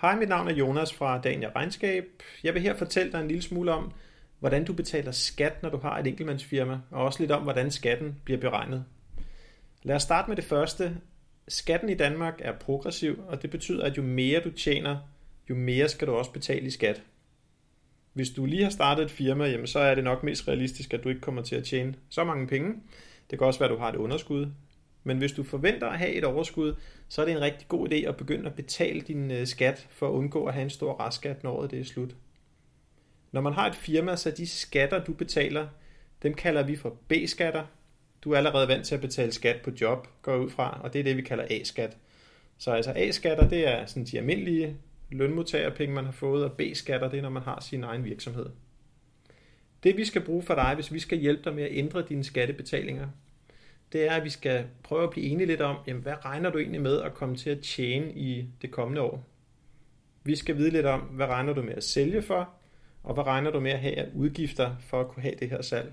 Hej, mit navn er Jonas fra Dania Regnskab. Jeg vil her fortælle dig en lille smule om, hvordan du betaler skat, når du har et enkeltmandsfirma, og også lidt om, hvordan skatten bliver beregnet. Lad os starte med det første. Skatten i Danmark er progressiv, og det betyder, at jo mere du tjener, jo mere skal du også betale i skat. Hvis du lige har startet et firma, jamen, så er det nok mest realistisk, at du ikke kommer til at tjene så mange penge. Det kan også være, at du har et underskud. Men hvis du forventer at have et overskud, så er det en rigtig god idé at begynde at betale din øh, skat for at undgå at have en stor restskat, når året det er slut. Når man har et firma, så de skatter, du betaler, dem kalder vi for B-skatter. Du er allerede vant til at betale skat på job, går ud fra, og det er det, vi kalder A-skat. Så altså A-skatter, det er sådan de almindelige lønmodtagerpenge, man har fået, og B-skatter, det er, når man har sin egen virksomhed. Det vi skal bruge for dig, hvis vi skal hjælpe dig med at ændre dine skattebetalinger, det er, at vi skal prøve at blive enige lidt om, jamen, hvad regner du egentlig med at komme til at tjene i det kommende år? Vi skal vide lidt om, hvad regner du med at sælge for, og hvad regner du med at have af udgifter for at kunne have det her salg?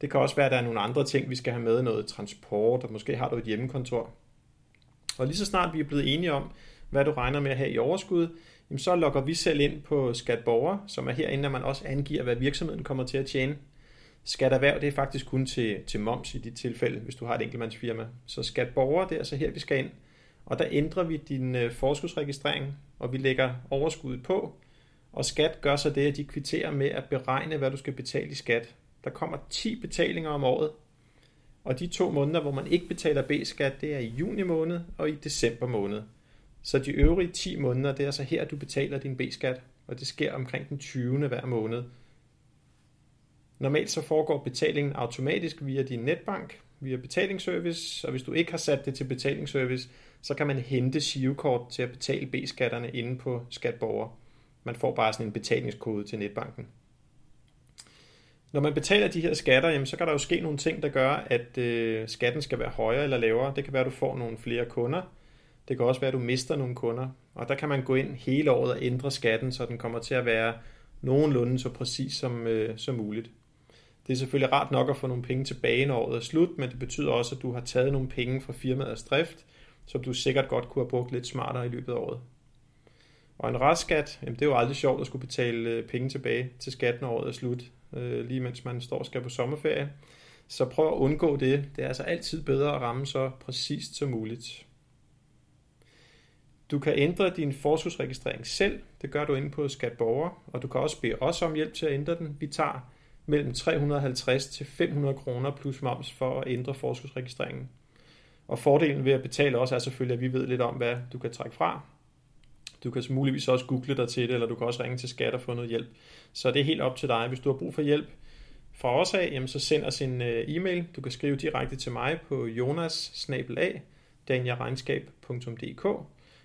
Det kan også være, at der er nogle andre ting, vi skal have med, noget transport, og måske har du et hjemmekontor. Og lige så snart vi er blevet enige om, hvad du regner med at have i overskud, jamen så logger vi selv ind på Skatborger, som er herinde, at man også angiver, hvad virksomheden kommer til at tjene. Skat erhverv, det er faktisk kun til, til moms i dit tilfælde, hvis du har et enkeltmandsfirma. Så skat borger, det er altså her, vi skal ind. Og der ændrer vi din øh, forskudsregistrering, og vi lægger overskuddet på. Og skat gør så det, at de kvitterer med at beregne, hvad du skal betale i skat. Der kommer 10 betalinger om året, og de to måneder, hvor man ikke betaler B-skat, det er i juni måned og i december måned. Så de øvrige 10 måneder, det er så her, du betaler din B-skat, og det sker omkring den 20. hver måned. Normalt så foregår betalingen automatisk via din netbank, via betalingsservice, og hvis du ikke har sat det til betalingsservice, så kan man hente SIO-kort til at betale B-skatterne inde på Skatborger. Man får bare sådan en betalingskode til netbanken. Når man betaler de her skatter, jamen, så kan der jo ske nogle ting, der gør, at øh, skatten skal være højere eller lavere. Det kan være, at du får nogle flere kunder. Det kan også være, at du mister nogle kunder. Og der kan man gå ind hele året og ændre skatten, så den kommer til at være nogenlunde så præcis som, øh, som muligt. Det er selvfølgelig rart nok at få nogle penge tilbage, når året er slut, men det betyder også, at du har taget nogle penge fra firmaets drift, som du sikkert godt kunne have brugt lidt smartere i løbet af året. Og en restskat, jamen det er jo aldrig sjovt at skulle betale øh, penge tilbage til skat, når året er slut, øh, lige mens man står og skal på sommerferie. Så prøv at undgå det. Det er altså altid bedre at ramme så præcist som muligt. Du kan ændre din forskudsregistrering selv. Det gør du inde på Skatborger, og du kan også bede os om hjælp til at ændre den. Vi tager mellem 350 til 500 kroner plus moms for at ændre forskudsregistreringen. Og fordelen ved at betale også er selvfølgelig, at vi ved lidt om, hvad du kan trække fra. Du kan muligvis også google dig til det, eller du kan også ringe til skat og få noget hjælp. Så det er helt op til dig. Hvis du har brug for hjælp fra os af, jamen så send os en øh, e-mail. Du kan skrive direkte til mig på jonas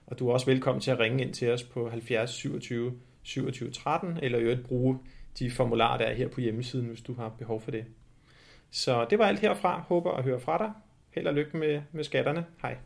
og du er også velkommen til at ringe ind til os på 70 27 27 13, eller i øvrigt bruge de formularer, der er her på hjemmesiden, hvis du har behov for det. Så det var alt herfra. Håber at høre fra dig. Held og lykke med, med skatterne. Hej.